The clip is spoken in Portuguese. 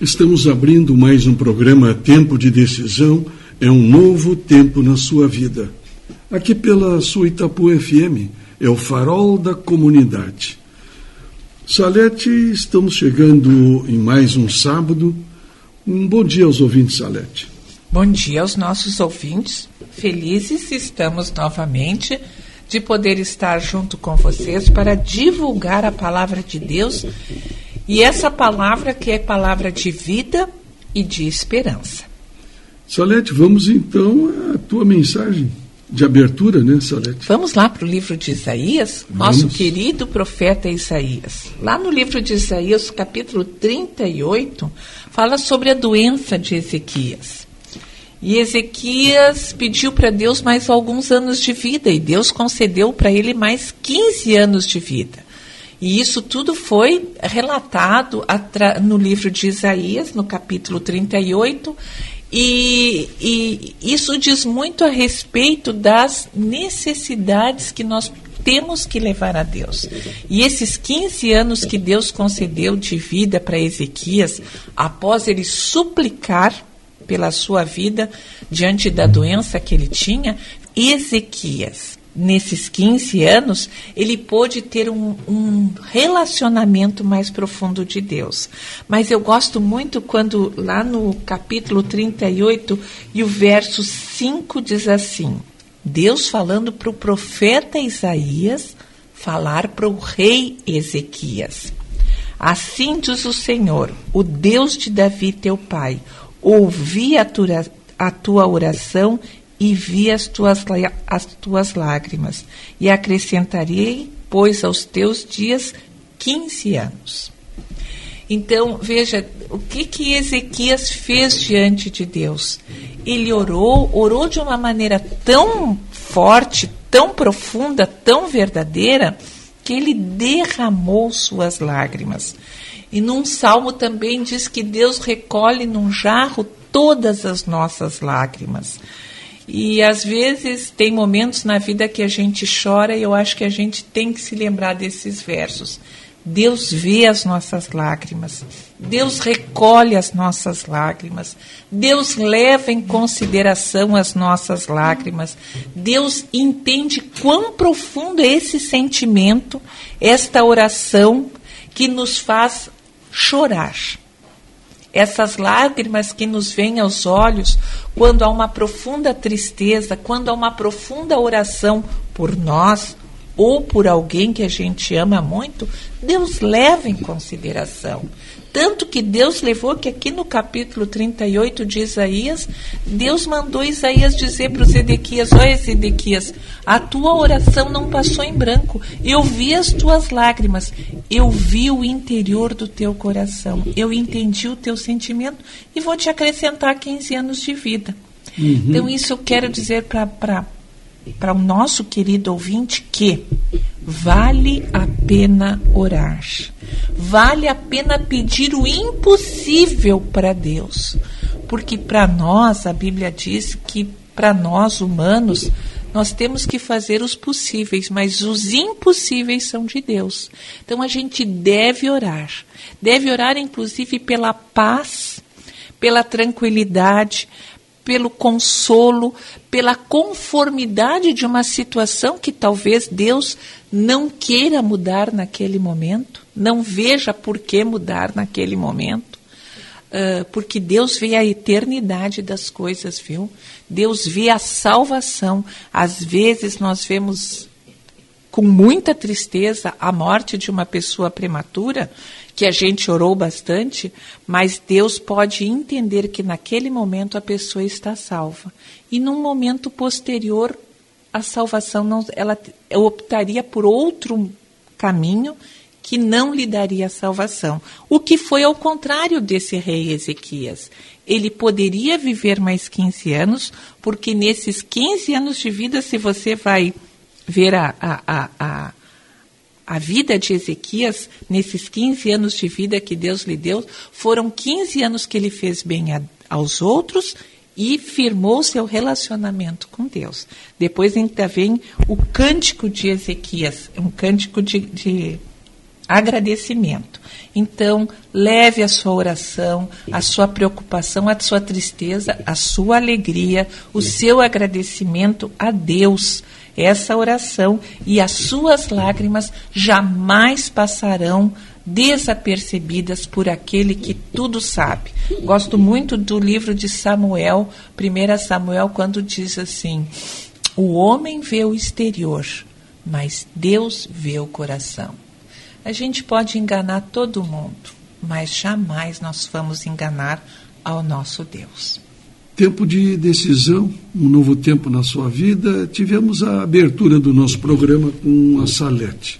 Estamos abrindo mais um programa Tempo de Decisão. É um novo tempo na sua vida. Aqui pela sua Itapu FM, é o farol da comunidade. Salete, estamos chegando em mais um sábado. Um bom dia aos ouvintes, Salete. Bom dia aos nossos ouvintes. Felizes estamos novamente de poder estar junto com vocês para divulgar a palavra de Deus e essa palavra que é palavra de vida e de esperança. Salete, vamos então à tua mensagem de abertura, né, Salete? Vamos lá para o livro de Isaías, vamos. nosso querido profeta Isaías. Lá no livro de Isaías, capítulo 38, fala sobre a doença de Ezequias. E Ezequias pediu para Deus mais alguns anos de vida, e Deus concedeu para ele mais 15 anos de vida. E isso tudo foi relatado no livro de Isaías, no capítulo 38, e, e isso diz muito a respeito das necessidades que nós temos que levar a Deus. E esses 15 anos que Deus concedeu de vida para Ezequias, após ele suplicar pela sua vida diante da doença que ele tinha, Ezequias nesses 15 anos, ele pôde ter um, um, relacionamento mais profundo de Deus. Mas eu gosto muito quando, lá no capítulo 38, e o verso 5 diz assim: Deus falando para o profeta Isaías falar para o rei Ezequias. Assim diz o Senhor, o Deus de Davi, teu pai, ouvi a tua, a tua oração e vi as tuas, as tuas lágrimas, e acrescentarei, pois, aos teus dias quinze anos. Então, veja, o que, que Ezequias fez diante de Deus? Ele orou, orou de uma maneira tão forte, tão profunda, tão verdadeira, que ele derramou suas lágrimas. E num salmo também diz que Deus recolhe num jarro todas as nossas lágrimas. E às vezes tem momentos na vida que a gente chora e eu acho que a gente tem que se lembrar desses versos. Deus vê as nossas lágrimas, Deus recolhe as nossas lágrimas, Deus leva em consideração as nossas lágrimas, Deus entende quão profundo é esse sentimento, esta oração que nos faz chorar essas lágrimas que nos vêm aos olhos quando há uma profunda tristeza, quando há uma profunda oração por nós ou por alguém que a gente ama muito, Deus leva em consideração. Tanto que Deus levou que aqui no capítulo 38 de Isaías, Deus mandou Isaías dizer para o Zedequias: Olha, Zedequias, a tua oração não passou em branco. Eu vi as tuas lágrimas, eu vi o interior do teu coração, eu entendi o teu sentimento e vou te acrescentar 15 anos de vida. Uhum. Então, isso eu quero dizer para para o nosso querido ouvinte que vale a pena orar. Vale a pena pedir o impossível para Deus. Porque para nós, a Bíblia diz que para nós humanos, nós temos que fazer os possíveis, mas os impossíveis são de Deus. Então a gente deve orar. Deve orar, inclusive, pela paz, pela tranquilidade, pelo consolo, pela conformidade de uma situação que talvez Deus não queira mudar naquele momento, não veja por que mudar naquele momento. Uh, porque Deus vê a eternidade das coisas, viu? Deus vê a salvação. Às vezes nós vemos com muita tristeza a morte de uma pessoa prematura, que a gente orou bastante, mas Deus pode entender que naquele momento a pessoa está salva. E num momento posterior, a salvação não, ela optaria por outro caminho que não lhe daria salvação. O que foi ao contrário desse rei Ezequias. Ele poderia viver mais 15 anos, porque nesses 15 anos de vida, se você vai ver a, a, a, a, a vida de Ezequias, nesses 15 anos de vida que Deus lhe deu, foram 15 anos que ele fez bem a, aos outros e firmou seu relacionamento com Deus. Depois ainda vem o cântico de Ezequias, um cântico de, de agradecimento. Então, leve a sua oração, a sua preocupação, a sua tristeza, a sua alegria, o seu agradecimento a Deus. Essa oração e as suas lágrimas jamais passarão desapercebidas por aquele que tudo sabe. Gosto muito do livro de Samuel, 1 Samuel, quando diz assim: O homem vê o exterior, mas Deus vê o coração. A gente pode enganar todo mundo, mas jamais nós vamos enganar ao nosso Deus. Tempo de decisão, um novo tempo na sua vida. Tivemos a abertura do nosso programa com a Salete.